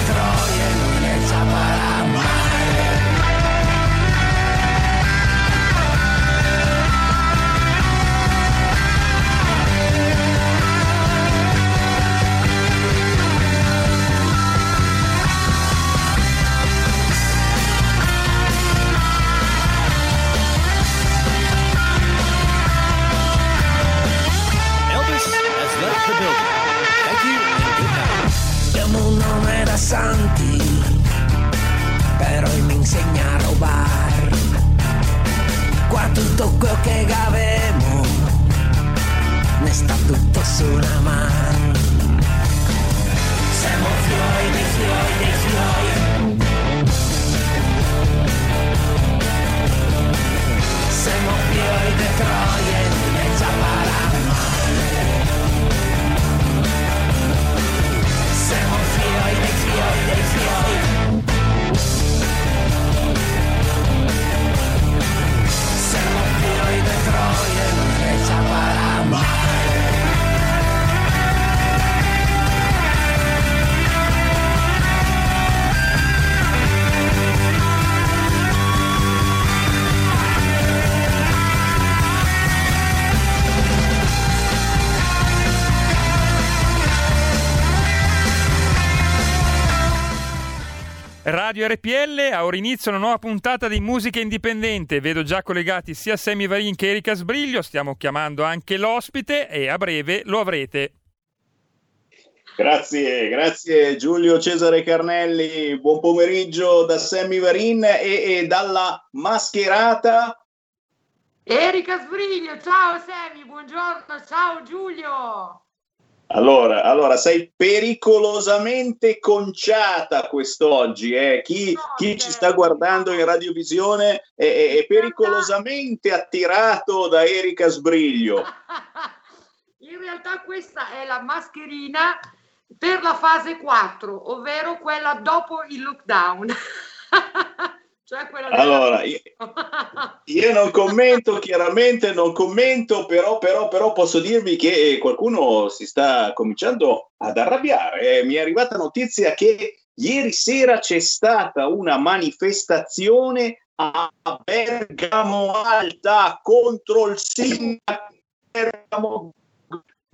fiori santi, però mi insegna a rubare. Qua tutto quello che avemo, ne sta tutto su una mano. Siamo fiori dei fiori dei fiori. Siamo fiori di Troia Radio RPL ha ora inizio una nuova puntata di Musica Indipendente. Vedo già collegati sia Sammy Varin che Erika Sbriglio. Stiamo chiamando anche l'ospite e a breve lo avrete. Grazie, grazie Giulio Cesare Carnelli, buon pomeriggio da Sammy Varin e, e dalla mascherata. Erika Sbriglio, ciao Semi, buongiorno, ciao Giulio. Allora, allora sei pericolosamente conciata quest'oggi, eh? chi, chi ci sta guardando in radiovisione è, è- è pericolosamente attirato da Erika Sbriglio. In realtà questa è la mascherina per la fase 4, ovvero quella dopo il lockdown. cioè Allora, io, Io non commento, chiaramente non commento, però, però, però posso dirvi che qualcuno si sta cominciando ad arrabbiare. Eh, mi è arrivata notizia che ieri sera c'è stata una manifestazione a Bergamo Alta contro il sindaco di Bergamo.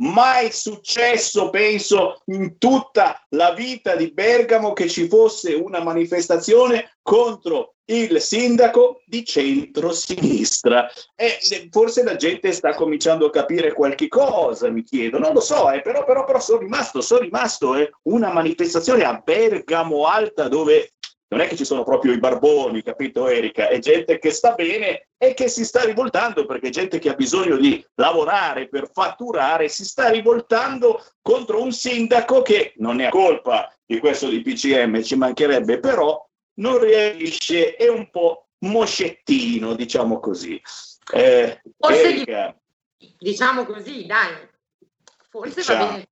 Mai successo, penso, in tutta la vita di Bergamo che ci fosse una manifestazione contro il sindaco di centro-sinistra. E forse la gente sta cominciando a capire qualche cosa, mi chiedo. Non lo so, eh, però, però, però sono rimasto, sono rimasto. eh. Una manifestazione a Bergamo Alta dove non è che ci sono proprio i barboni, capito Erika? È gente che sta bene e che si sta rivoltando perché gente che ha bisogno di lavorare per fatturare, si sta rivoltando contro un sindaco che non è colpa di questo di PCM, ci mancherebbe, però non riesce, è un po' moscettino, diciamo così. Eh, Forse Erika, diciamo così, dai. Forse va Diciamo. bene.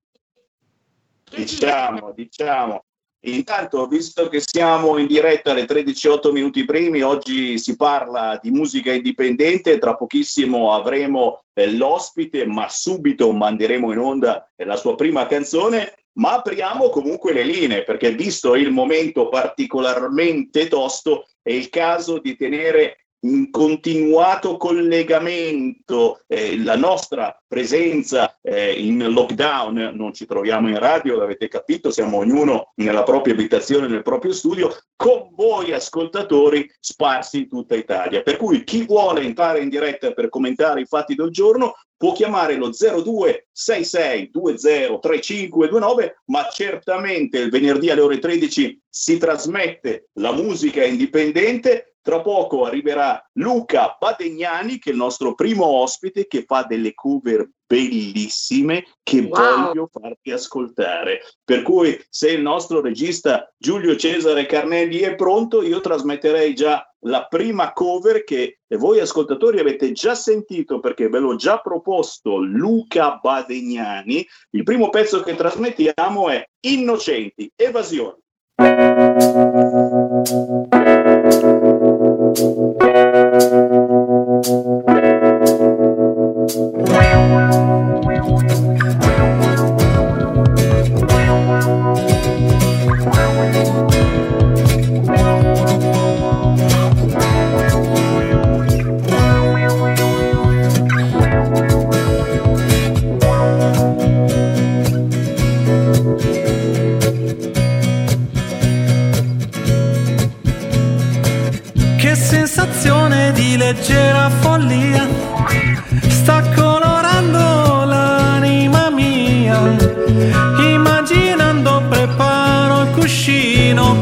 Che diciamo, diciamo. Intanto, visto che siamo in diretta alle 13.08 minuti primi, oggi si parla di musica indipendente, tra pochissimo avremo eh, l'ospite, ma subito manderemo in onda eh, la sua prima canzone, ma apriamo comunque le linee, perché visto il momento particolarmente tosto, è il caso di tenere in continuato collegamento eh, la nostra presenza eh, in lockdown, non ci troviamo in radio, l'avete capito, siamo ognuno nella propria abitazione, nel proprio studio, con voi ascoltatori sparsi in tutta Italia. Per cui chi vuole entrare in diretta per commentare i fatti del giorno può chiamare lo 0266203529, ma certamente il venerdì alle ore 13 si trasmette la musica indipendente tra poco arriverà Luca Badegnani, che è il nostro primo ospite, che fa delle cover bellissime che Wow. voglio farti ascoltare. Per cui se il nostro regista Giulio Cesare Carnelli è pronto, io trasmetterei già la prima cover che voi ascoltatori avete già sentito perché ve l'ho già proposto Luca Badegnani. Il primo pezzo che trasmettiamo è Innocenti, Evasione.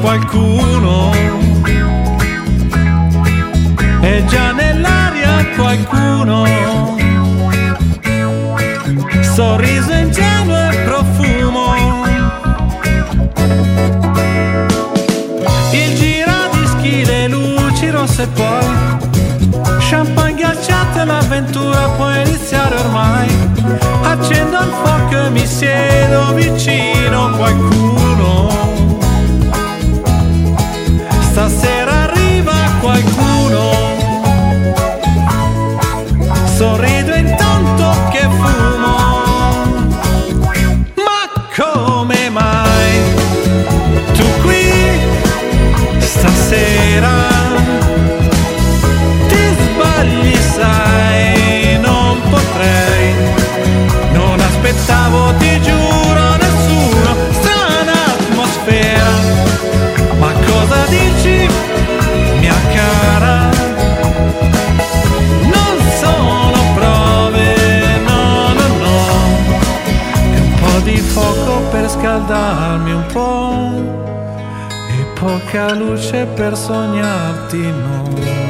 Qualcuno. È già nell'aria qualcuno. Sorriso ingenuo e profumo. Il giradischi, le luci rosse poi Champagne ghiacciato e l'avventura può iniziare ormai Accendo il fuoco e mi siedo vicino qualcuno qualcuno Sorrido per sognarti no.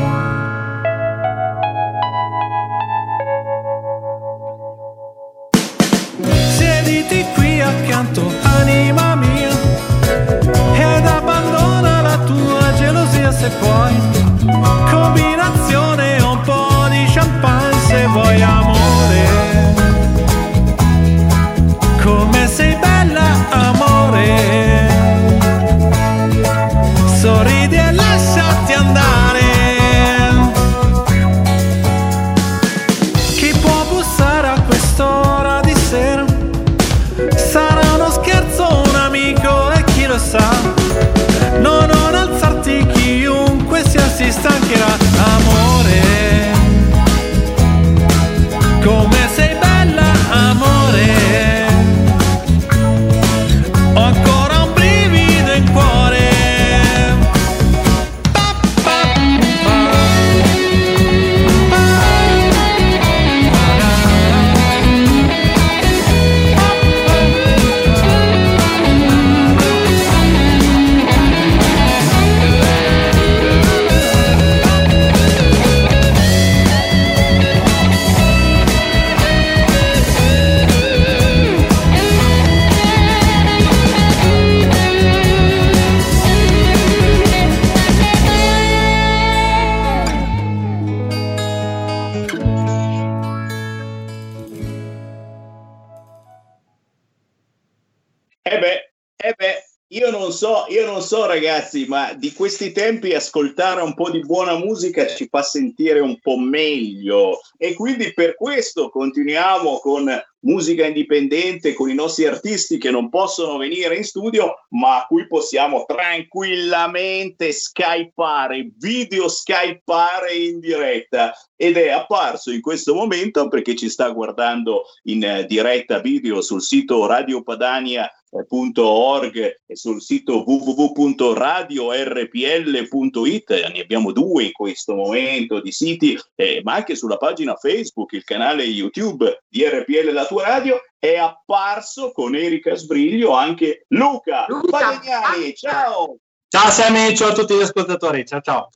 Io non so ragazzi, ma di questi tempi ascoltare un po' di buona musica ci fa sentire un po' meglio. E quindi per questo continuiamo con musica indipendente, con i nostri artisti che non possono venire in studio, ma a cui possiamo tranquillamente skypare, video skypare in diretta. Ed è apparso in questo momento perché ci sta guardando in eh, diretta video sul sito Radio Padania www.radiorpl.org e sul sito www.radiorpl.it, ne abbiamo due in questo momento di siti, eh, ma anche sulla pagina Facebook, il canale YouTube di RPL La Tua Radio, è apparso con Erika Sbriglio anche Luca, Luca, Badagnani. ciao. Ciao! Ciao Sammy, ciao a tutti gli ascoltatori, ciao ciao.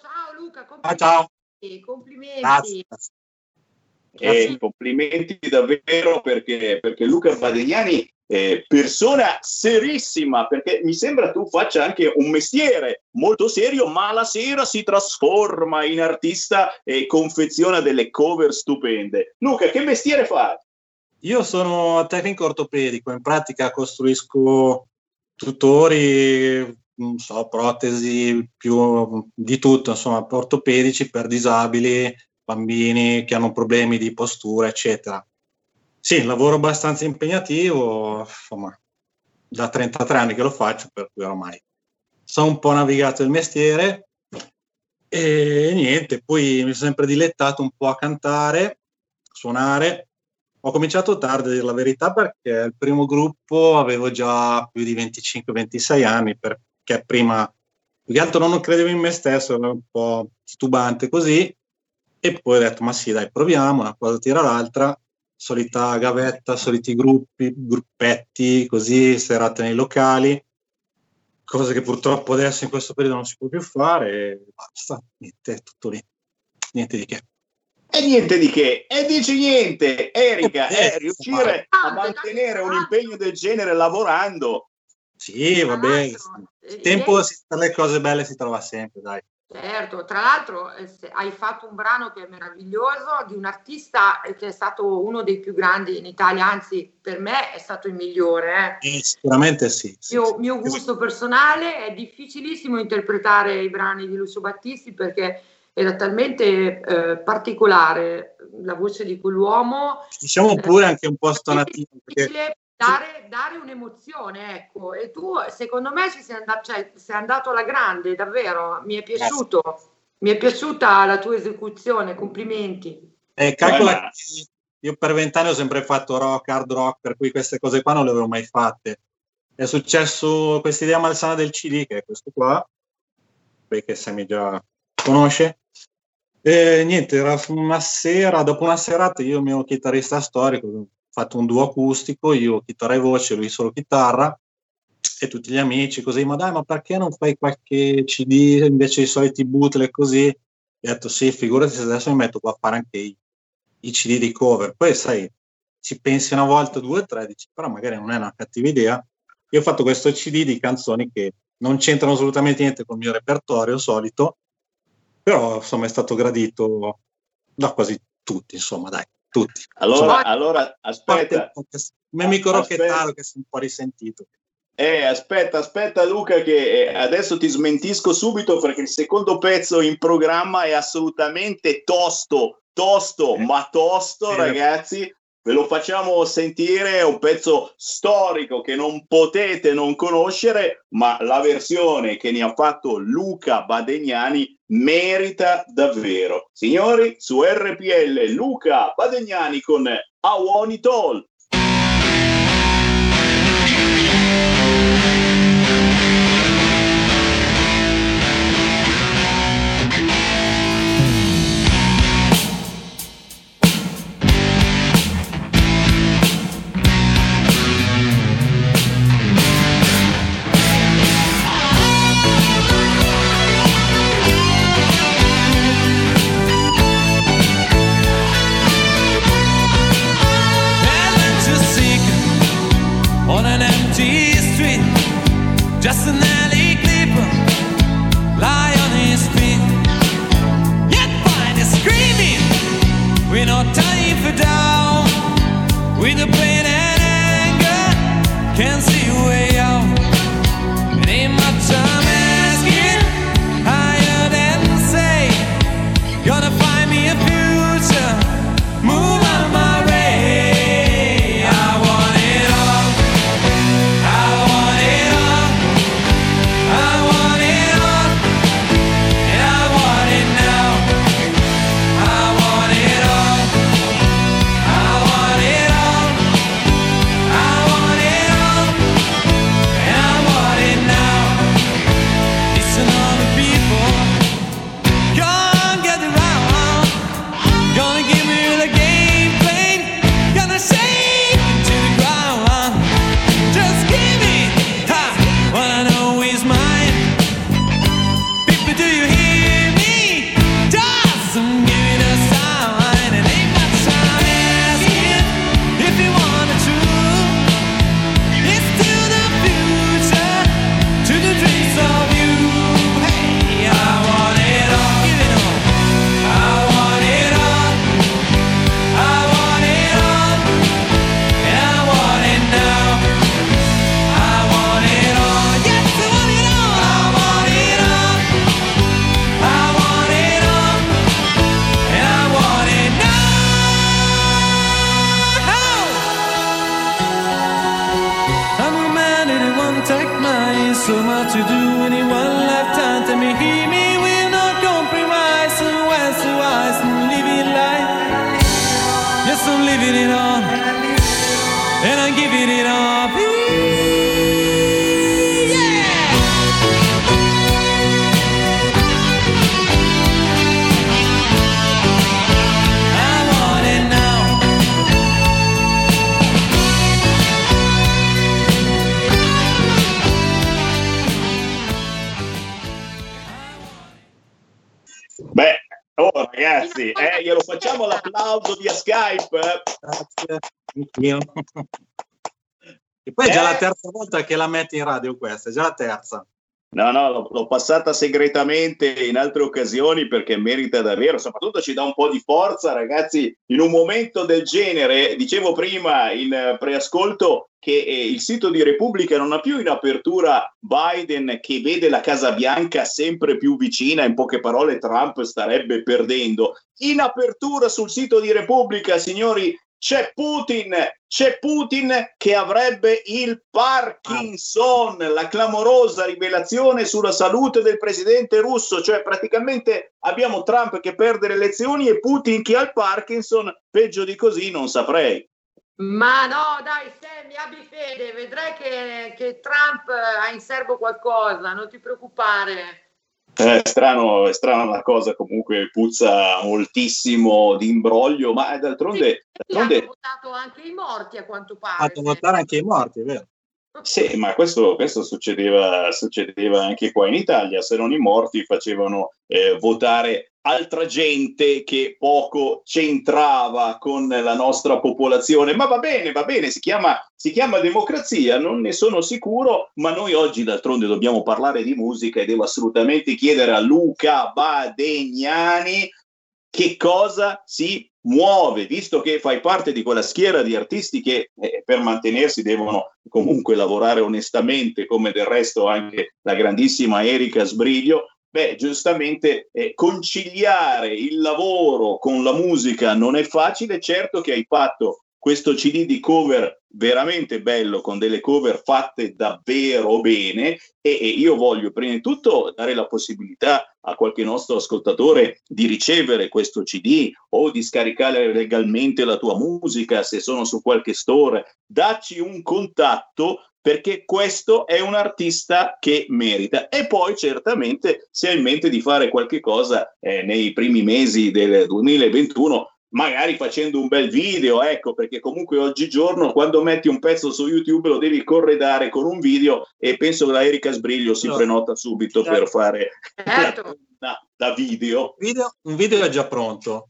Ciao, Luca, Ciao, ciao. complimenti. complimenti. Grazie. E complimenti davvero perché, perché Luca Badegnani è persona serissima, perché mi sembra tu faccia anche un mestiere molto serio, ma la sera si trasforma in artista e confeziona delle cover stupende. Luca, che mestiere fai? Io sono tecnico ortopedico, in pratica costruisco tutori, so, protesi, più di tutto, insomma, ortopedici per disabili, bambini che hanno problemi di postura, eccetera. Sì, lavoro abbastanza impegnativo, insomma, da 33 anni che lo faccio, per cui ormai sono un po' navigato il mestiere. E niente, poi mi sono sempre dilettato un po' a cantare, suonare. Ho cominciato tardi a dire la verità perché il primo gruppo avevo già più di 25-26 anni, perché prima più che altro non credevo in me stesso, ero un po' titubante così, e poi ho detto ma sì dai proviamo, una cosa tira l'altra, solita gavetta, soliti gruppi, gruppetti, così, serate nei locali, cose che purtroppo adesso in questo periodo non si può più fare, e basta, niente, tutto lì, niente di che. E niente di che, e dici niente, Erika, Eh, è riuscire Ah, a mantenere un impegno del genere lavorando. Sì, va bene, Eh, il tempo per le cose belle si trova sempre, dai. Certo, tra l'altro eh, hai fatto un brano che è meraviglioso di un artista eh, che è stato uno dei più grandi in Italia, anzi per me è stato il migliore. eh. Eh, sicuramente sì. sì, Mio, sì. mio gusto personale è difficilissimo interpretare i brani di Lucio Battisti perché era talmente eh, particolare la voce di quell'uomo. Diciamo pure anche un po' stonativo, È perché dare, dare un'emozione, ecco. E tu, secondo me, ci sei andato, cioè, sei andato alla grande, davvero. Mi è piaciuto. Mi è piaciuta la tua esecuzione, complimenti. Eh, calcola che io per vent'anni ho sempre fatto rock, hard rock, per cui queste cose qua non le avevo mai fatte. È successo questa idea malsana del CD, che è questo qua, perché Sammy già conosce. E niente, era una sera, dopo una serata, io il mio chitarrista storico, fatto un duo acustico, io chitarra e voce, lui solo chitarra, e tutti gli amici così, ma dai, ma perché non fai qualche CD invece dei soliti bootleg così? E ho detto sì, figurati se adesso mi metto qua a fare anche i, i CD di cover. Poi sai, ci pensi una volta, due, tre, dici, però magari non è una cattiva idea. Io ho fatto questo CD di canzoni che non c'entrano assolutamente niente con il mio repertorio solito, però insomma è stato gradito da quasi tutti, insomma, dai, tutti. Allora, allora aspetta, il mio amico. Rocchettaro che si è un po' risentito. eh, aspetta, aspetta Luca che eh, adesso ti smentisco subito perché il secondo pezzo in programma è assolutamente tosto, tosto, Eh. ma tosto Sì. ragazzi. Ve lo facciamo sentire, è un pezzo storico che non potete non conoscere, ma la versione che ne ha fatto Luca Badegnani merita davvero. Signori, su RPL Luca Badegnani con I Want. Anch'io. E poi è già Eh. la terza volta che la metti in radio questa, è già la terza. No, no, l'ho, l'ho passata segretamente in altre occasioni perché merita davvero, soprattutto ci dà un po' di forza, ragazzi, in un momento del genere. Dicevo prima in preascolto che eh, il sito di Repubblica non ha più in apertura Biden che vede la Casa Bianca sempre più vicina, in poche parole Trump starebbe perdendo. In apertura sul sito di Repubblica, signori, c'è Putin, c'è Putin che avrebbe il Parkinson, la clamorosa rivelazione sulla salute del presidente russo, cioè praticamente abbiamo Trump che perde le elezioni e Putin che ha il Parkinson, peggio di così non saprei. Ma no, dai, Sammy, abbi fede, vedrai che, che Trump ha in serbo qualcosa, non ti preoccupare. È strano, è strana la cosa, comunque puzza moltissimo di imbroglio, ma d'altronde, Sì, hanno d'altronde votato anche i morti, a quanto pare. Ha fatto votare anche i morti, è vero? Sì, ma questo, questo succedeva, succedeva anche qua in Italia, se non i morti facevano eh, votare altra gente che poco c'entrava con la nostra popolazione. Ma va bene, va bene, si chiama, si chiama democrazia, non ne sono sicuro, ma noi oggi d'altronde dobbiamo parlare di musica e devo assolutamente chiedere a Luca Badegnani che cosa si muove, visto che fai parte di quella schiera di artisti che eh, per mantenersi devono comunque lavorare onestamente, come del resto anche la grandissima Erika Sbriglio. Beh, giustamente eh, conciliare il lavoro con la musica non è facile, certo che hai fatto questo CD di cover veramente bello, con delle cover fatte davvero bene e, e io voglio prima di tutto dare la possibilità a qualche nostro ascoltatore di ricevere questo CD o di scaricare legalmente la tua musica se sono su qualche store. Dacci un contatto perché questo è un artista che merita. E poi certamente se hai in mente di fare qualche cosa eh, nei primi mesi del 2021 magari facendo un bel video, ecco, perché comunque oggigiorno quando metti un pezzo su YouTube lo devi corredare con un video e penso che la Erika Sbriglio si No. prenota subito Certo. per fare Certo. da, da video. Video- un video è già pronto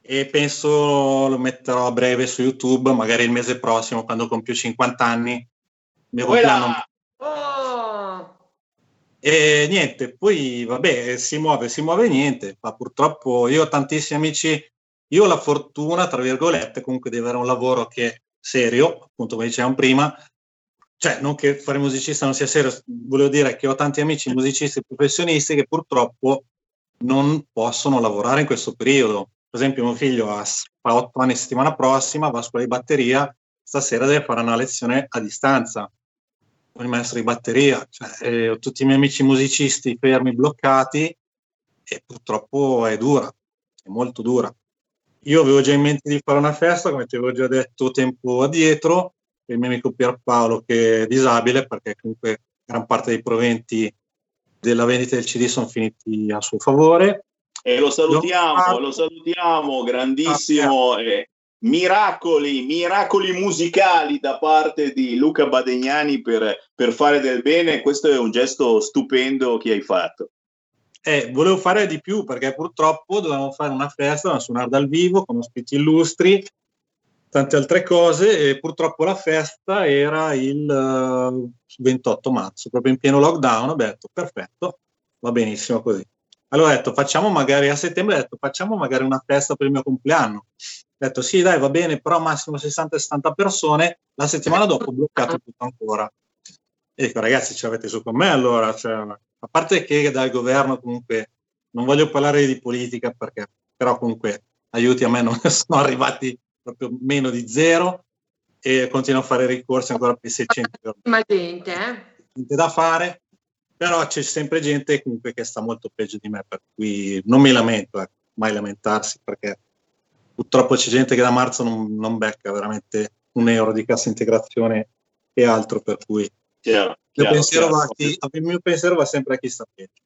e penso lo metterò a breve su YouTube, magari il mese prossimo quando compio 50 anni. Mio compleanno. Oh, E niente, poi vabbè, si muove, si muove niente, ma purtroppo io ho tantissimi amici, io ho la fortuna, tra virgolette, comunque di avere un lavoro che è serio, appunto come dicevamo prima, cioè non che fare musicista non sia serio, volevo dire che ho tanti amici musicisti professionisti che purtroppo non possono lavorare in questo periodo. Per esempio mio figlio ha s- fa otto anni settimana prossima, va a scuola di batteria, stasera deve fare una lezione a distanza con il maestro di batteria. Cioè, eh, ho tutti i miei amici musicisti fermi, bloccati e purtroppo è dura, è molto dura. Io avevo già in mente di fare una festa, come ti avevo già detto tempo addietro, il mio amico Pierpaolo che è disabile perché comunque gran parte dei proventi della vendita del CD sono finiti a suo favore. E lo salutiamo, Lo- salutiamo, grandissimo. eh, miracoli, miracoli musicali da parte di Luca Badegnani per, per fare del bene. Questo è un gesto stupendo che hai fatto. Eh, volevo fare di più perché purtroppo dovevamo fare una festa, dovevamo suonare dal vivo con ospiti illustri, tante altre cose e purtroppo la festa era il eh, 28 marzo, proprio in pieno lockdown. Ho detto perfetto, va benissimo così. Allora ho detto facciamo magari a settembre, ho detto facciamo magari una festa per il mio compleanno. Ho detto sì dai va bene, però massimo 60-70 persone, la settimana dopo bloccato tutto ancora. E dico ragazzi ci avete su con me allora, cioè, a parte che dal governo comunque non voglio parlare di politica perché però comunque aiuti a me non sono arrivati proprio meno di zero e continuo a fare ricorsi ancora per 600 euro. ma gente, eh? Niente da fare, però c'è sempre gente comunque che sta molto peggio di me, per cui non mi lamento, ecco, mai lamentarsi perché purtroppo c'è gente che da marzo non, non becca veramente un euro di cassa integrazione e altro, per cui Chiaro, il mio, chiaro, pensiero chiaro. va a chi- il mio pensiero va sempre a chi sta peggio.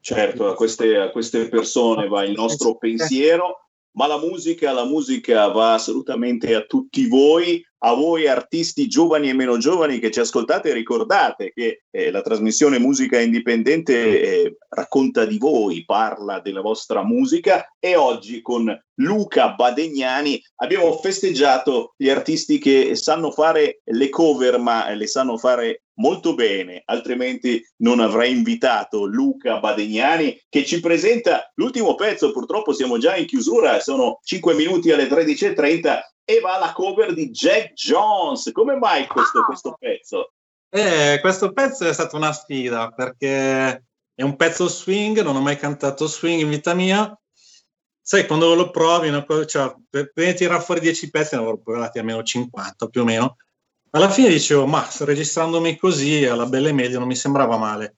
Certo, a queste, a queste persone va il nostro pensiero ma la musica, la musica va assolutamente a tutti voi, a voi artisti giovani e meno giovani che ci ascoltate, ricordate che eh, la trasmissione Musica Indipendente eh, racconta di voi, parla della vostra musica e oggi con Luca Badegnani abbiamo festeggiato gli artisti che sanno fare le cover ma le sanno fare molto bene, altrimenti non avrei invitato Luca Badegnani che ci presenta l'ultimo pezzo, purtroppo siamo già in chiusura, sono 5 minuti alle 13.30 e va la cover di Jack Jones. Come mai questo, questo pezzo? Eh, questo pezzo è stata una sfida perché è un pezzo swing, non ho mai cantato swing in vita mia. Sai, quando lo provi, cosa, cioè, per, per tirare fuori 10 pezzi ne avevo provati almeno 50 più o meno. Alla fine dicevo, ma registrandomi così alla belle media non mi sembrava male.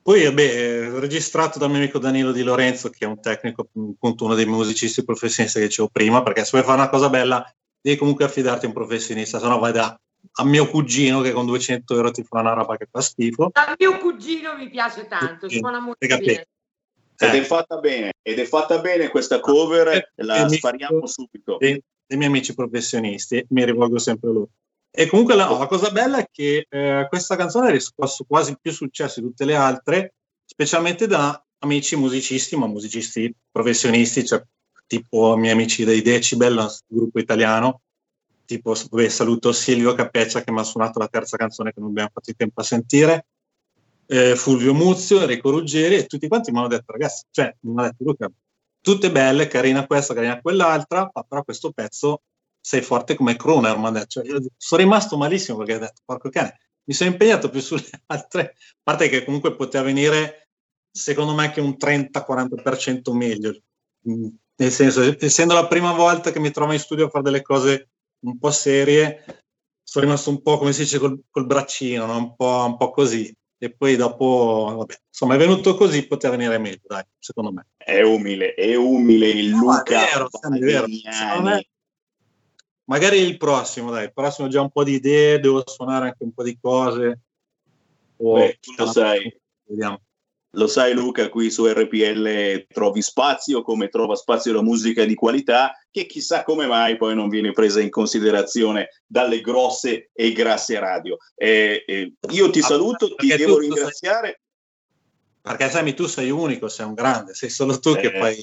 Poi, beh, registrato dal mio amico Danilo Di Lorenzo, che è un tecnico, appunto uno dei musicisti professionisti che dicevo prima, perché se vuoi fare una cosa bella devi comunque affidarti a un professionista, se no vai da a mio cugino che con 200 euro ti fa una roba che fa schifo. A mio cugino mi piace tanto, sì, suona molto bene. Ed è fatta bene, ed è fatta bene questa cover, e, la spariamo subito. Dei, dei miei amici professionisti, mi rivolgo sempre a loro. E comunque la, la, cosa bella è che eh, questa canzone ha riscosso quasi più successo di tutte le altre, specialmente da amici musicisti, ma musicisti professionisti, cioè tipo i miei amici dei Decibel, un gruppo italiano, tipo beh, saluto Silvio Capeccia che mi ha suonato la terza canzone che non abbiamo fatto in tempo a sentire, eh, Fulvio Muzio, Enrico Ruggeri e tutti quanti mi hanno detto ragazzi, cioè mi hanno detto Luca, tutte belle, carina questa, carina quell'altra, ma però questo pezzo sei forte come Kroner, mi ha detto. Cioè, sono rimasto malissimo perché ho detto, porco cane, mi sono impegnato più sulle altre, a parte che comunque poteva venire secondo me anche un 30-40% meglio. Mm, nel senso, essendo la prima volta che mi trovo in studio a fare delle cose un po' serie, sono rimasto un po' come si dice col, col braccino, no? un, po', un po' così. E poi dopo, vabbè, insomma, è venuto così, poteva venire meglio, dai, secondo me. È umile, è umile il no, Luca. È vero, è vero. Me, magari il prossimo, dai, il prossimo ho già un po' di idee, devo suonare anche un po' di cose. O, Beh, tu lo sai. Vediamo. Lo sai Luca, qui su RPL trovi spazio come trova spazio la musica di qualità che chissà come mai poi non viene presa in considerazione dalle grosse e grasse radio. Eh, eh, io ti ah, saluto, ti devo ringraziare. Sei, perché Sammy tu sei unico, sei un grande, sei solo tu eh. che puoi,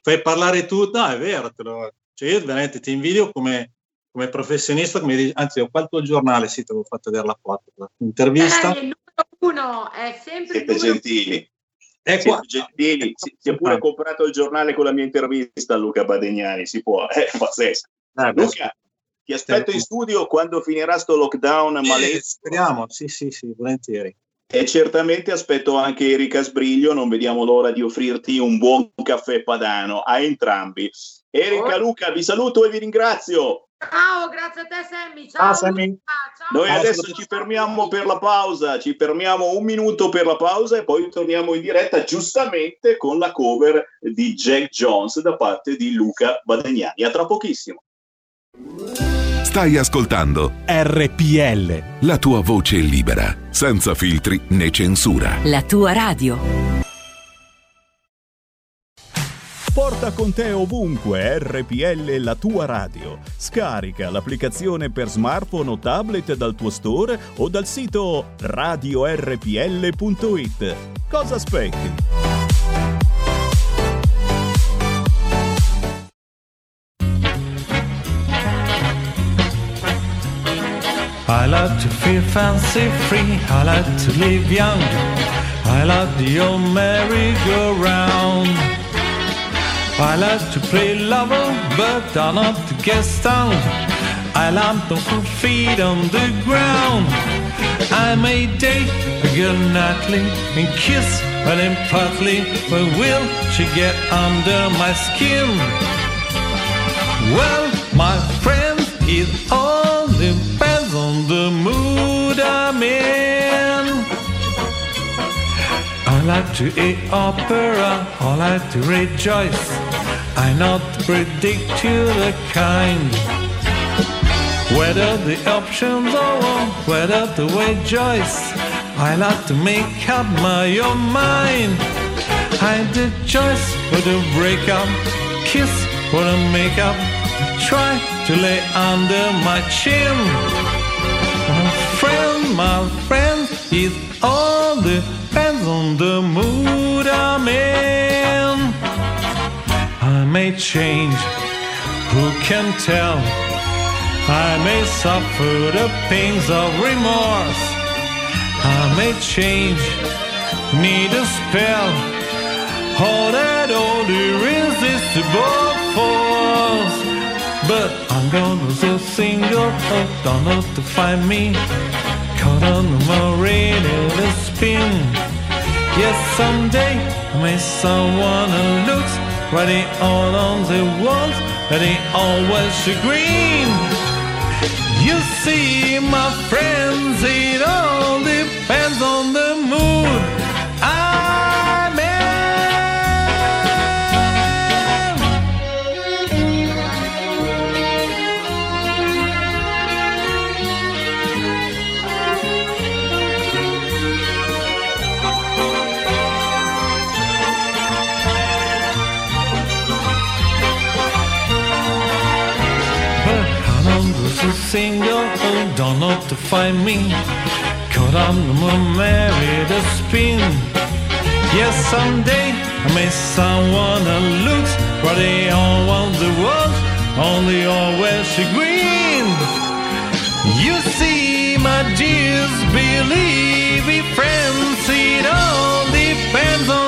puoi, parlare tu. No, è vero, lo, cioè io veramente ti invidio come, come professionista, come, anzi ho qua il tuo giornale, sì, te l'ho fatto vedere la foto, l'intervista. Eh, il numero uno è sempre Siete gentili. Ecco, Gentili, si, si, è pure comprato il giornale con la mia intervista a Luca Badegnani, si può, è pazzesco. Eh, Luca, ti aspetto in studio quando finirà sto lockdown sì, malessimo. Speriamo, sì, sì, sì, volentieri. E certamente aspetto anche Erika Sbriglio, non vediamo l'ora di offrirti un buon caffè padano a entrambi. Erika, oh. Luca, vi saluto e vi ringrazio. Ciao, grazie a te Sammy. Ciao, ah, Sammy. Ciao. Noi adesso ci fermiamo per la pausa, ci fermiamo un minuto per la pausa e poi torniamo in diretta giustamente con la cover di Jack Jones da parte di Luca Badegnani. A tra pochissimo. Stai ascoltando RPL. La tua voce libera, senza filtri né censura. La tua radio. Porta con te ovunque RPL la tua radio. Scarica l'applicazione per smartphone o tablet dal tuo store o dal sito radiorpl.it. Cosa aspetti? I like to feel fancy free, I like to live young, I like the old merry-go-round. I like to play lover, but I'm not to get stung. I like to put feet on the ground. I may date a girl nightly and kiss her then but will she get under my skin? Well, my friend, it all depends on the mood I'm in. I like to eat opera, I like to rejoice. I not predict you the kind. Whether the options are whether the way choice. I like to make up my own mind. I did choice for the breakup, kiss Put a makeup, try to lay under my chin. My friend, my friend, it all depends on the mood I'm in. May change, who can tell? I may suffer the pains of remorse. I may change, need a spell, all that old irresistible force. But I'm gonna so single, oh, don't know to find me. Caught on my radio to spin. Yes, someday I may someone who looks ready all on the walls, ready always green. You see, my friends, it all depends on the mood don't know to find me. Caught on the married a spin. Yes, someday I may someone who looks but they all want the world, only always green. You see, my dears, believe me, friends, it all depends on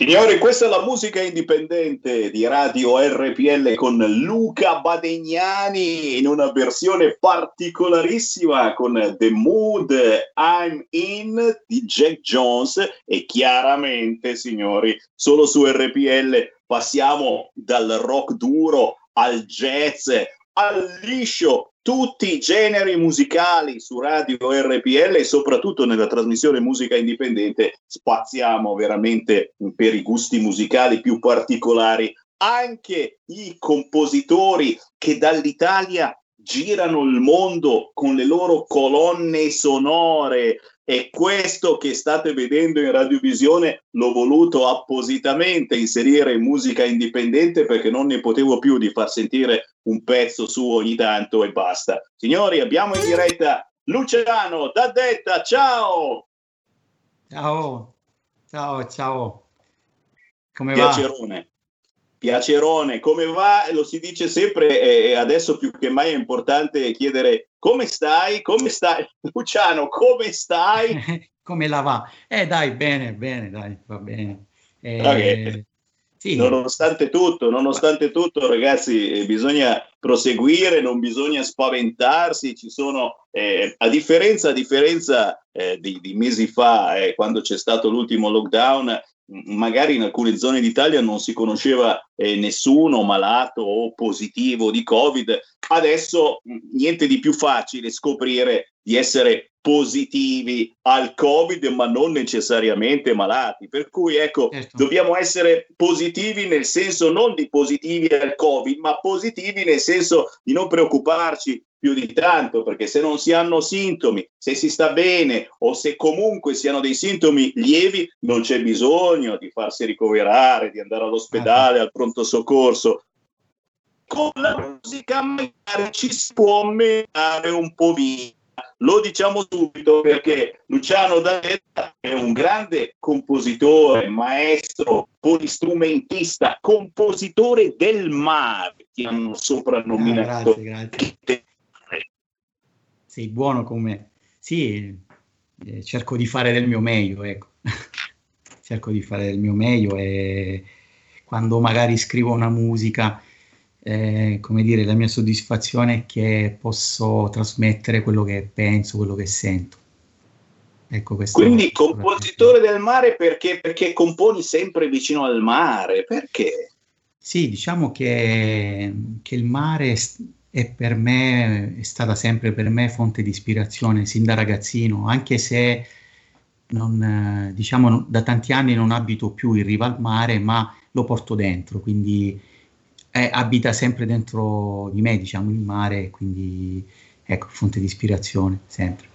Signori, questa è la musica indipendente di Radio RPL con Luca Badegnani in una versione particolarissima con The Mood I'm In di Jack Jones. E chiaramente, signori, solo su RPL passiamo dal rock duro al jazz, al liscio, tutti i generi musicali su Radio RPL e soprattutto nella trasmissione Musica Indipendente spaziamo veramente per i gusti musicali più particolari. Anche i compositori che dall'Italia girano il mondo con le loro colonne sonore e questo che state vedendo in radiovisione l'ho voluto appositamente inserire in musica indipendente perché non ne potevo più di far sentire un pezzo su ogni tanto e basta. Signori, abbiamo in diretta Luciano da Detta, ciao! Ciao, ciao, ciao. Come va? Piacerone. Piacerone, come va? Lo si dice sempre e adesso più che mai è importante chiedere come stai? Come stai? Luciano, come stai? come la va? Eh dai, bene, bene, dai, va bene. Eh, Ok. sì, Nonostante tutto, nonostante tutto, ragazzi, eh, bisogna proseguire, non bisogna spaventarsi. Ci sono, eh, a differenza, a differenza eh, di, di mesi fa, eh, quando c'è stato l'ultimo lockdown, magari in alcune zone d'Italia non si conosceva eh, nessuno malato o positivo di Covid. Adesso mh, niente di più facile scoprire di essere positivi al Covid, ma non necessariamente malati. Per cui, ecco, Certo. dobbiamo essere positivi nel senso non di positivi al Covid, ma positivi nel senso di non preoccuparci più di tanto, perché se non si hanno sintomi, se si sta bene o se comunque si hanno dei sintomi lievi, non c'è bisogno di farsi ricoverare, di andare all'ospedale, al pronto soccorso. Con la musica magari ci si può menare un po' via. Lo diciamo subito perché Luciano D'Aletta è un grande compositore, maestro, polistrumentista, compositore del mare, ti hanno soprannominato. Ah, grazie, grazie. Sei buono come... Sì, eh, cerco di fare del mio meglio, ecco. cerco di fare del mio meglio e quando magari scrivo una musica, eh, come dire, la mia soddisfazione è che posso trasmettere quello che penso, quello che sento. Ecco, questo Quindi compositore del mare perché, perché componi sempre vicino al mare? Perché? Sì, diciamo che, che il mare è per me, è stata sempre per me fonte di ispirazione sin da ragazzino, anche se non, diciamo, da tanti anni non abito più in riva al mare, ma lo porto dentro, quindi eh, abita sempre dentro di me, diciamo, il mare, quindi ecco, fonte di ispirazione, sempre.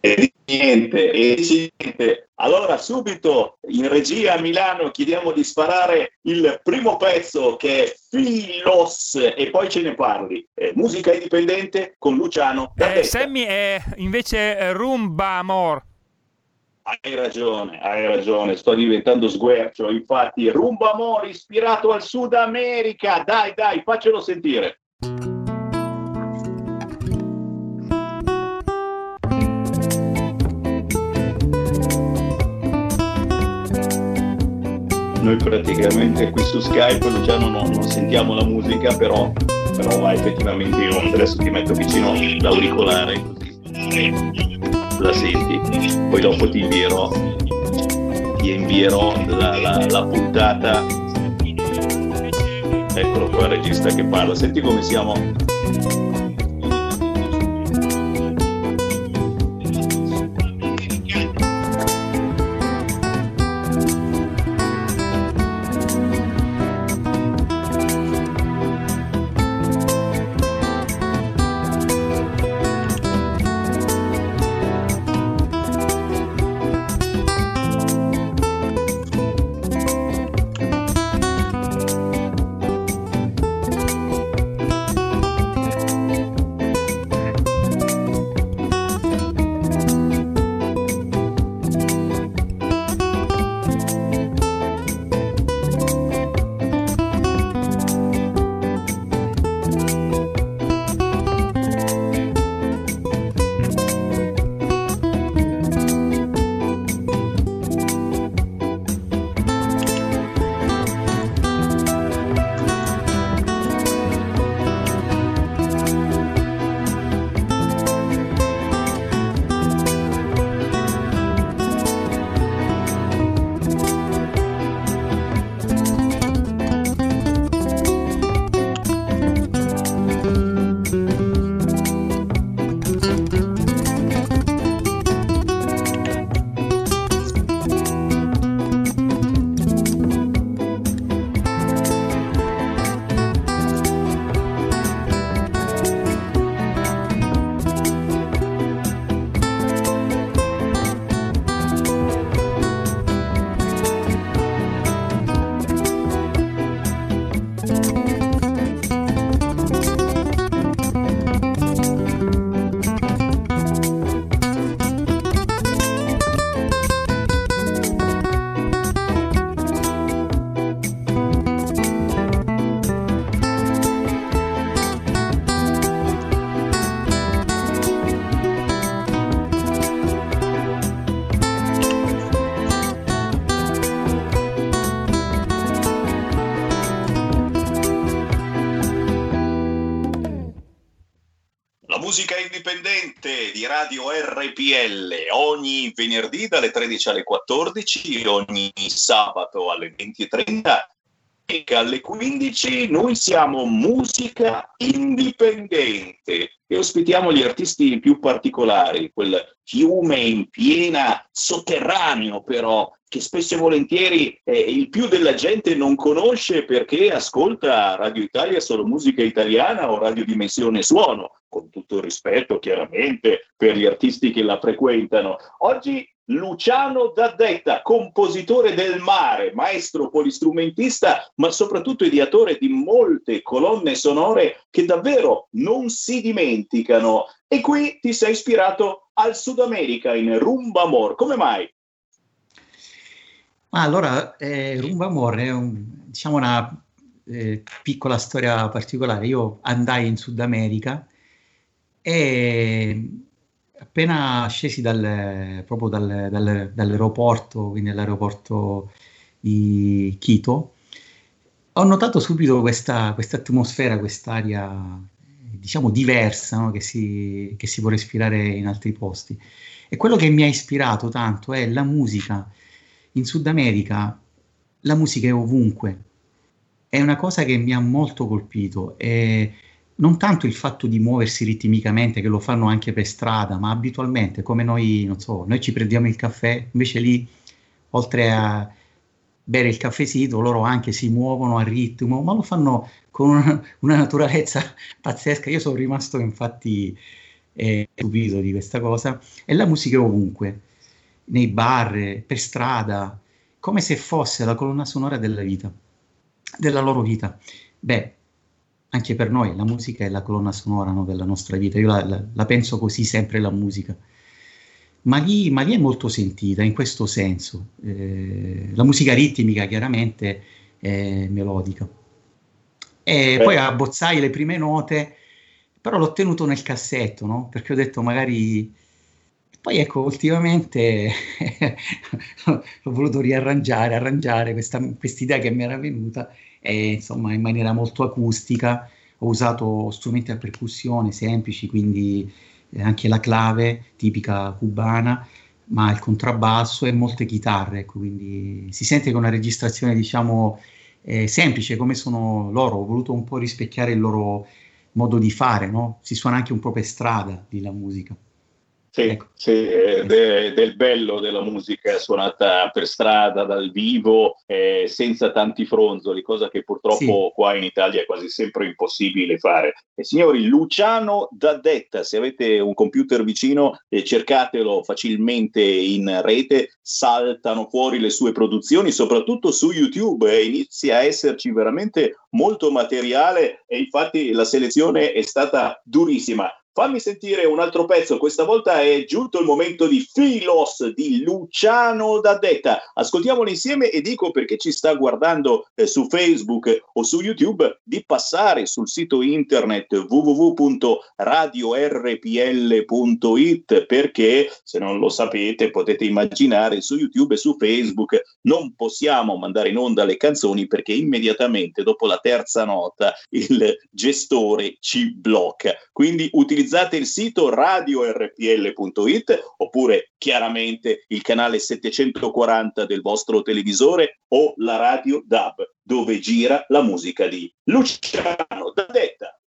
E niente, e niente. Allora subito in regia a Milano chiediamo di sparare il primo pezzo che è Filos e poi ce ne parli. Eh, musica indipendente con Luciano. Eh, Sammy è invece Rumba Amor. Hai ragione, hai ragione, sto diventando sguercio. Infatti, Rumba Amor ispirato al Sud America. Dai, dai, faccelo sentire. Noi praticamente qui su Skype Luciano non, non sentiamo la musica, però, però va effettivamente in onda. Adesso ti metto vicino l'auricolare così la senti. Poi dopo ti invierò, ti invierò la, la, la puntata. Eccolo qua il regista che parla. Senti come siamo Radio RPL ogni venerdì dalle 13 alle 14, ogni sabato alle 20.30 e alle 15 noi siamo musica indipendente e ospitiamo gli artisti più particolari, quel fiume in piena sotterraneo però che spesso e volentieri eh, il più della gente non conosce perché ascolta Radio Italia solo musica italiana o Radio Dimensione Suono, con tutto il rispetto chiaramente per gli artisti che la frequentano. Oggi Luciano Daddetta, compositore del mare, maestro polistrumentista, ma soprattutto ideatore di molte colonne sonore che davvero non si dimenticano. E qui ti sei ispirato al Sud America in Rumba Amor. Come mai? Ma allora, eh, Rumba Amor è un, diciamo una eh, piccola storia particolare. Io andai in Sud America e appena scesi dal, proprio dal, dal, dall'aeroporto, quindi all'aeroporto di Quito, ho notato subito questa atmosfera, quest'aria diciamo diversa no? che, si, che si può respirare in altri posti. E quello che mi ha ispirato tanto è la musica in Sud America la musica è ovunque. È una cosa che mi ha molto colpito. E non tanto il fatto di muoversi ritmicamente, che lo fanno anche per strada, ma abitualmente, come noi, non so, noi ci prendiamo il caffè, invece lì, oltre a, bere il caffesito, loro anche si muovono a ritmo, ma lo fanno con una, una naturalezza pazzesca. Io sono rimasto infatti eh, stupito di questa cosa. E la musica è ovunque, nei bar, per strada, come se fosse la colonna sonora della vita, della loro vita. Beh, anche per noi la musica è la colonna sonora no, della nostra vita. Io la, la, la, penso così sempre la musica. Ma lì, ma lì è molto sentita in questo senso. Eh, la musica ritmica chiaramente è melodica. E Beh. poi abbozzai le prime note, però l'ho tenuto nel cassetto, no? Perché ho detto magari... Poi ecco, ultimamente ho voluto riarrangiare, arrangiare questa idea che mi era venuta e insomma in maniera molto acustica. Ho usato strumenti a percussione semplici, quindi eh, anche la clave tipica cubana, ma il contrabbasso e molte chitarre, ecco, quindi si sente che una registrazione diciamo eh, semplice come sono loro, ho voluto un po' rispecchiare il loro modo di fare, no? Si suona anche un po' per strada di la musica. Sì, ecco. sì de, del bello della musica suonata per strada, dal vivo, eh, senza tanti fronzoli, cosa che purtroppo sì. qua in Italia è quasi sempre impossibile fare. E signori, Luciano D'Addetta, se avete un computer vicino, eh, cercatelo facilmente in rete, saltano fuori le sue produzioni, soprattutto su YouTube, eh, inizia a esserci veramente molto materiale e infatti la selezione è stata durissima. Fammi sentire un altro pezzo, questa volta è giunto il momento di Filos di Luciano D'Addetta. Ascoltiamolo insieme e dico perché ci sta guardando eh, su Facebook o su YouTube di passare sul sito internet www.radiorpl.it perché se non lo sapete potete immaginare su YouTube e su Facebook non possiamo mandare in onda le canzoni perché immediatamente dopo la terza nota il gestore ci blocca. Quindi utilizzate utilizzate il sito radiorpl.it oppure chiaramente il canale 740 del vostro televisore o la radio DAB dove gira la musica di Luciano D'Adetta.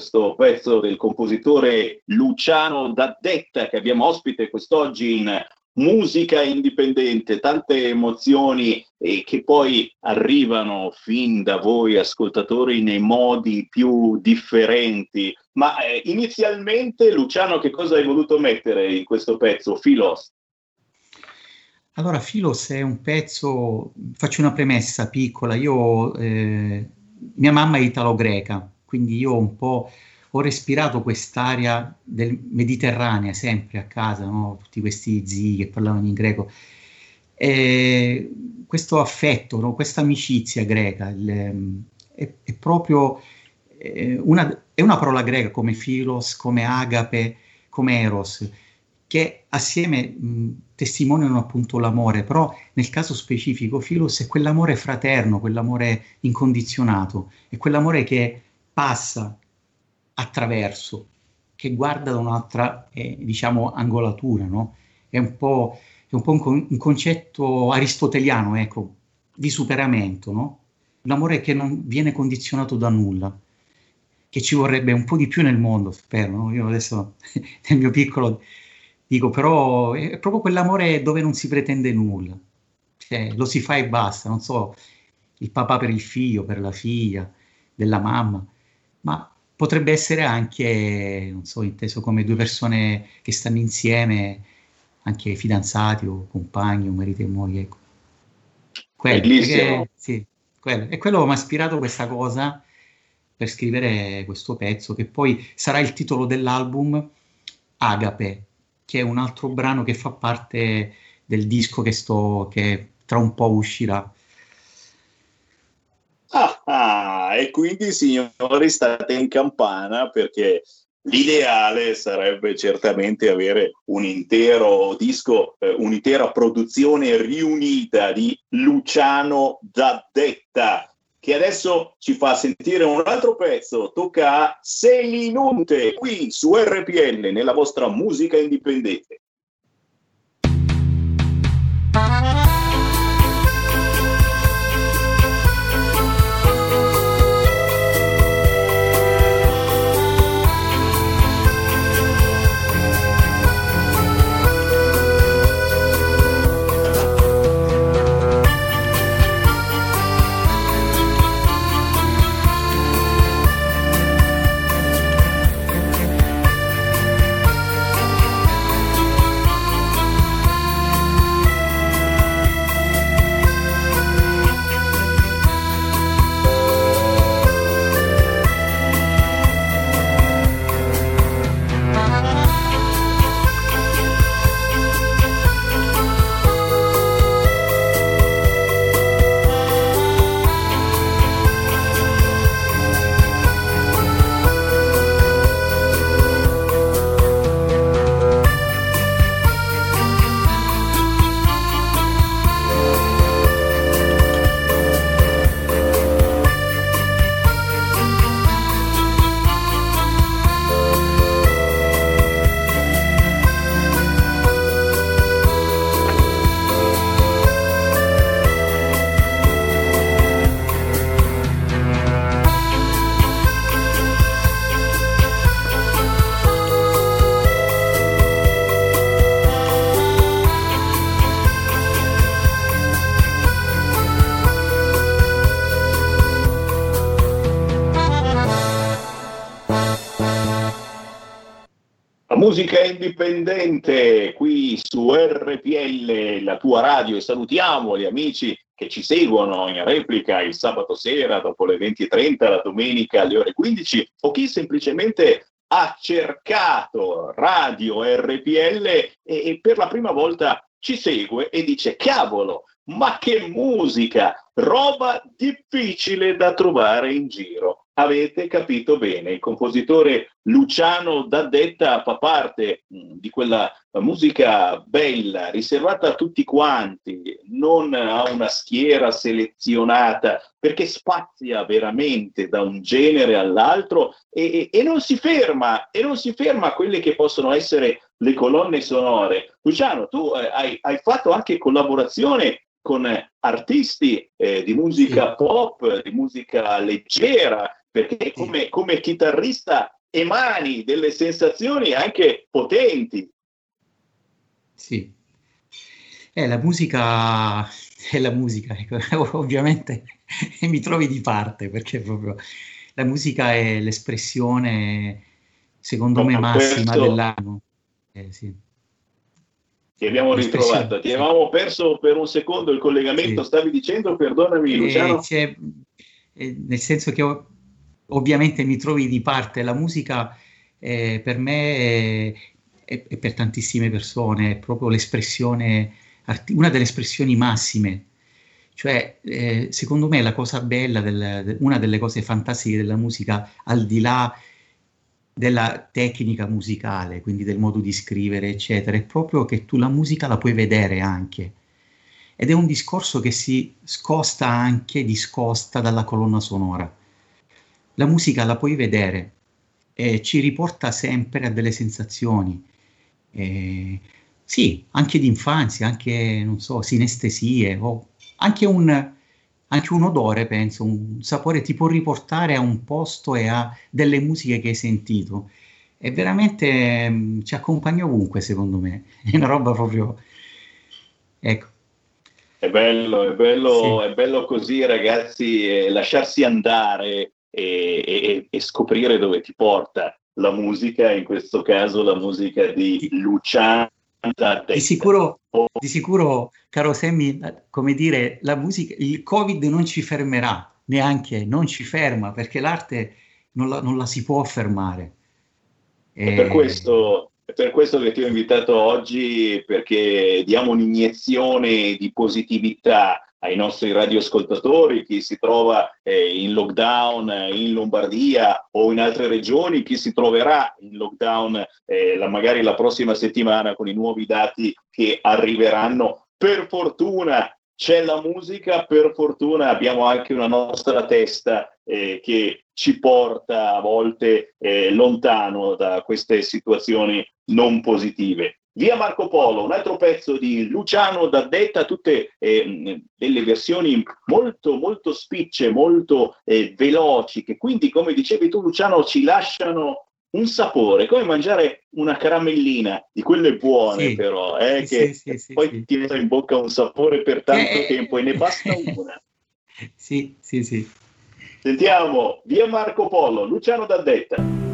Questo pezzo del compositore Luciano D'Addetta che abbiamo ospite quest'oggi in musica indipendente, tante emozioni e che poi arrivano fin da voi ascoltatori nei modi più differenti. Ma eh, inizialmente, Luciano, che cosa hai voluto mettere in questo pezzo, Filos? Allora, Filos è un pezzo, faccio una premessa piccola, io, eh, mia mamma è italo-greca, quindi io un po' ho respirato quest'aria del Mediterranea sempre a casa, no? tutti questi zii che parlavano in greco. E questo affetto, no? questa amicizia greca, il, è, è, proprio eh, una, è una parola greca come filos, come agape, come eros, che assieme mh, testimoniano appunto l'amore, però nel caso specifico Filos è quell'amore fraterno, quell'amore incondizionato, è quell'amore che passa attraverso, che guarda da un'altra, eh, diciamo, angolatura, no? È un po', è un, po un, con- un, concetto aristoteliano, ecco, di superamento, no? L'amore che non viene condizionato da nulla, che ci vorrebbe un po' di più nel mondo, spero, no? Io adesso, nel mio piccolo, dico, però è proprio quell'amore dove non si pretende nulla, cioè, lo si fa e basta, non so, il papà per il figlio, per la figlia, della mamma, ma potrebbe essere anche, non so, inteso come due persone che stanno insieme, anche fidanzati o compagni o marito e moglie. Ecco. Quello, perché, sì, quello. E quello mi ha ispirato questa cosa per scrivere questo pezzo, che poi sarà il titolo dell'album Agape, che è un altro brano che fa parte del disco che, sto, che tra un po' uscirà. Ah, e quindi signori state in campana perché l'ideale sarebbe certamente avere un intero disco, eh, un'intera produzione riunita di Luciano Zaddetta che adesso ci fa sentire un altro pezzo, tocca a Selinunte qui su RPL nella vostra musica indipendente. Musica indipendente qui su RPL, la tua radio, e salutiamo gli amici che ci seguono in replica il sabato sera dopo le 20.30, la domenica alle ore 15, o chi semplicemente ha cercato radio RPL e, e per la prima volta ci segue e dice cavolo, ma che musica, roba difficile da trovare in giro avete capito bene. Il compositore Luciano D'Addetta fa parte mm, di quella musica bella, riservata a tutti quanti, non a una schiera selezionata, perché spazia veramente da un genere all'altro e, e, e non si ferma, e non si ferma a quelle che possono essere le colonne sonore. Luciano, tu eh, hai, hai fatto anche collaborazione con artisti eh, di musica pop, di musica leggera, perché come, come chitarrista emani delle sensazioni anche potenti. Sì, eh, la musica è la musica, ecco. ovviamente mi trovi di parte perché proprio la musica è l'espressione, secondo me, massima dell'anno. Eh, sì. Ti abbiamo ritrovato, ti avevamo perso per un secondo il collegamento, sì. stavi dicendo, perdonami Luciano. Eh, nel senso che ho, ovviamente mi trovi di parte, la musica eh, per me e per tantissime persone è proprio l'espressione, una delle espressioni massime. Cioè, eh, secondo me la cosa bella, del, una delle cose fantastiche della musica, al di là della tecnica musicale, quindi del modo di scrivere, eccetera, è proprio che tu la musica la puoi vedere anche. Ed è un discorso che si scosta anche, discosta dalla colonna sonora. La musica la puoi vedere e ci riporta sempre a delle sensazioni. Eh, sì, anche di infanzia, anche, non so, sinestesie, o anche un, anche un odore, penso, un sapore ti può riportare a un posto e a delle musiche che hai sentito. E veramente mh, mm, ci accompagna ovunque, secondo me. È una roba proprio... Ecco. È bello, è bello, sì. è bello così, ragazzi, eh, lasciarsi andare e, e, e scoprire dove ti porta la musica, in questo caso la musica di Luciano di sicuro, di sicuro, caro Sammy, come dire, la musica, il Covid non ci fermerà, neanche, non ci ferma, perché l'arte non la, non la si può fermare. E... Per, questo, per questo che ti ho invitato oggi, perché diamo un'iniezione di positività ai nostri radioascoltatori, chi si trova eh, in lockdown eh, in Lombardia o in altre regioni, chi si troverà in lockdown eh, la, magari la prossima settimana con i nuovi dati che arriveranno. Per fortuna c'è la musica, per fortuna abbiamo anche una nostra testa eh, che ci porta a volte eh, lontano da queste situazioni non positive. Via Marco Polo, un altro pezzo di Luciano Daddetta, tutte eh, delle versioni molto, molto spicce, molto eh, veloci, che quindi, come dicevi tu Luciano, ci lasciano un sapore, come mangiare una caramellina di quelle buone sì, però, eh, sì, che sì, poi ti mette in bocca un sapore per tanto Eh, tempo e ne basta una. Sì, sì, sì. Sentiamo, via Marco Polo, Luciano Daddetta.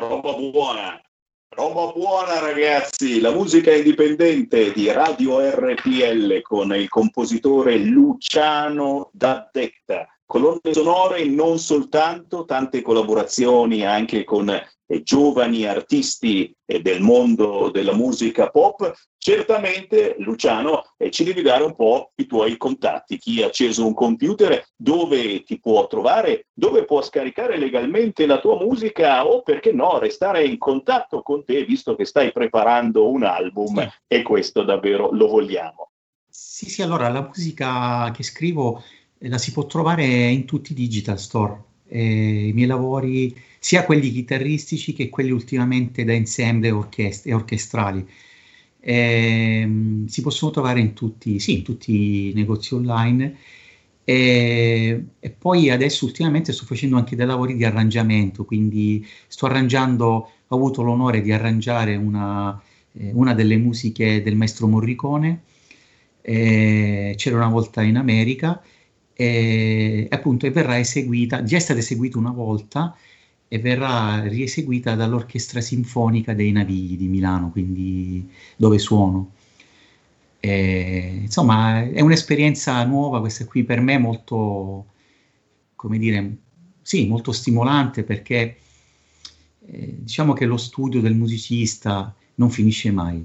Roba buona, roba buona ragazzi, la musica indipendente di Radio RPL con il compositore Luciano D'Addetta. Colonne sonore non soltanto, tante collaborazioni anche con eh, giovani artisti eh, del mondo della musica pop. Certamente, Luciano, eh, ci devi dare un po' i tuoi contatti, chi ha acceso un computer, dove ti può trovare, dove può scaricare legalmente la tua musica o perché no, restare in contatto con te visto che stai preparando un album Sì. e questo davvero lo vogliamo. Sì, sì, allora la musica che scrivo la si può trovare in tutti i digital store. Eh, I miei lavori, sia quelli chitarristici che quelli ultimamente da ensemble e, orchest- e orchestrali, Ehm, si possono trovare in tutti, sì, in tutti i negozi online. E, e poi adesso ultimamente sto facendo anche dei lavori di arrangiamento, quindi sto arrangiando, ho avuto l'onore di arrangiare una, eh, una delle musiche del maestro Morricone, eh, c'era una volta in America, e appunto e verrà eseguita, già è stata eseguita una volta e verrà rieseguita dall'Orchestra Sinfonica dei Navigli di Milano, quindi dove suono. E, insomma, è un'esperienza nuova questa qui per me molto, come dire, sì, molto stimolante perché eh, diciamo che lo studio del musicista non finisce mai.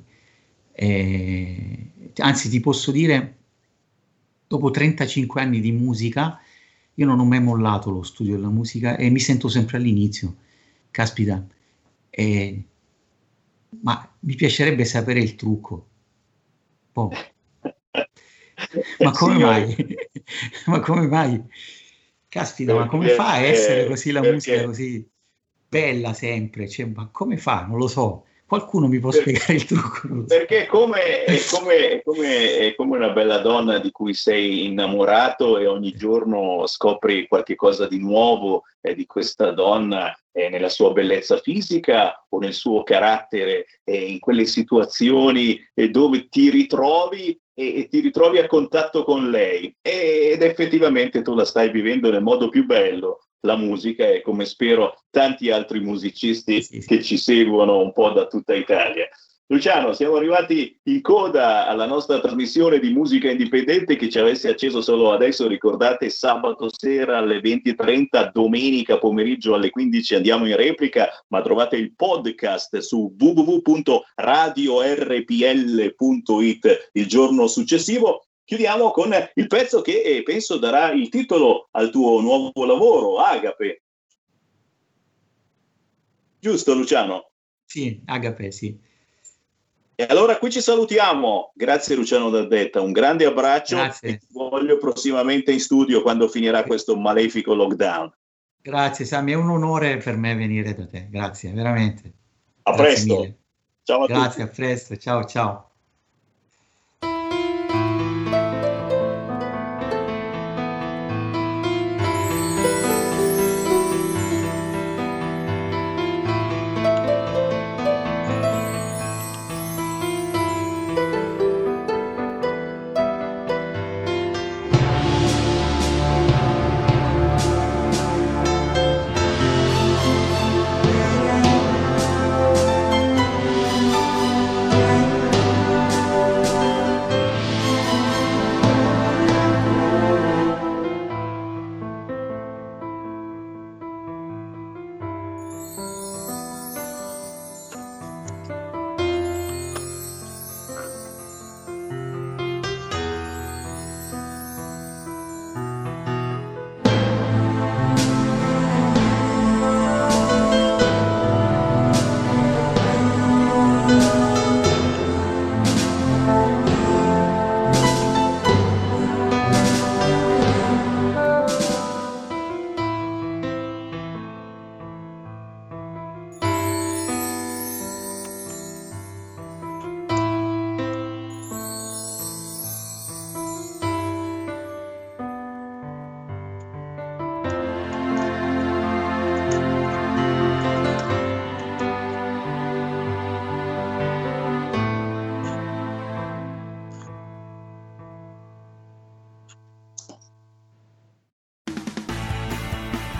Eh, anzi, ti posso dire, dopo 35 anni di musica, io non ho mai mollato lo studio della musica e mi sento sempre all'inizio. Caspita, eh, ma mi piacerebbe sapere il trucco. Oh. Ma come mai? ma come mai? Caspita, ma come fa a essere così la perché? musica così bella sempre? Cioè, ma come fa? Non lo so. Qualcuno mi può perché, spiegare il trucco? Perché come, è, come, è, come, è come una bella donna di cui sei innamorato e ogni giorno scopri qualche cosa di nuovo eh, di questa donna eh, nella sua bellezza fisica o nel suo carattere, eh, in quelle situazioni eh, dove ti ritrovi e, ti ritrovi a contatto con lei ed effettivamente tu la stai vivendo nel modo più bello la musica e come spero tanti altri musicisti sì, sì. che ci seguono un po' da tutta Italia. Luciano, siamo arrivati in coda alla nostra trasmissione di musica indipendente che ci avesse acceso solo adesso, ricordate sabato sera alle 20.30, domenica pomeriggio alle 15 andiamo in replica, ma trovate il podcast su www.radiorpl.it il giorno successivo chiudiamo con il pezzo che eh, penso darà il titolo al tuo nuovo lavoro, Agape. Giusto, Luciano? Sì, Agape, sì. E allora qui ci salutiamo. Grazie Luciano D'Addetta, un grande abbraccio. Grazie. Ti voglio prossimamente in studio quando finirà questo malefico lockdown. Grazie Sammy, è un onore per me venire da te. Grazie, veramente. A Grazie presto. Mille. Ciao a Grazie, tutti. a presto. Ciao, ciao.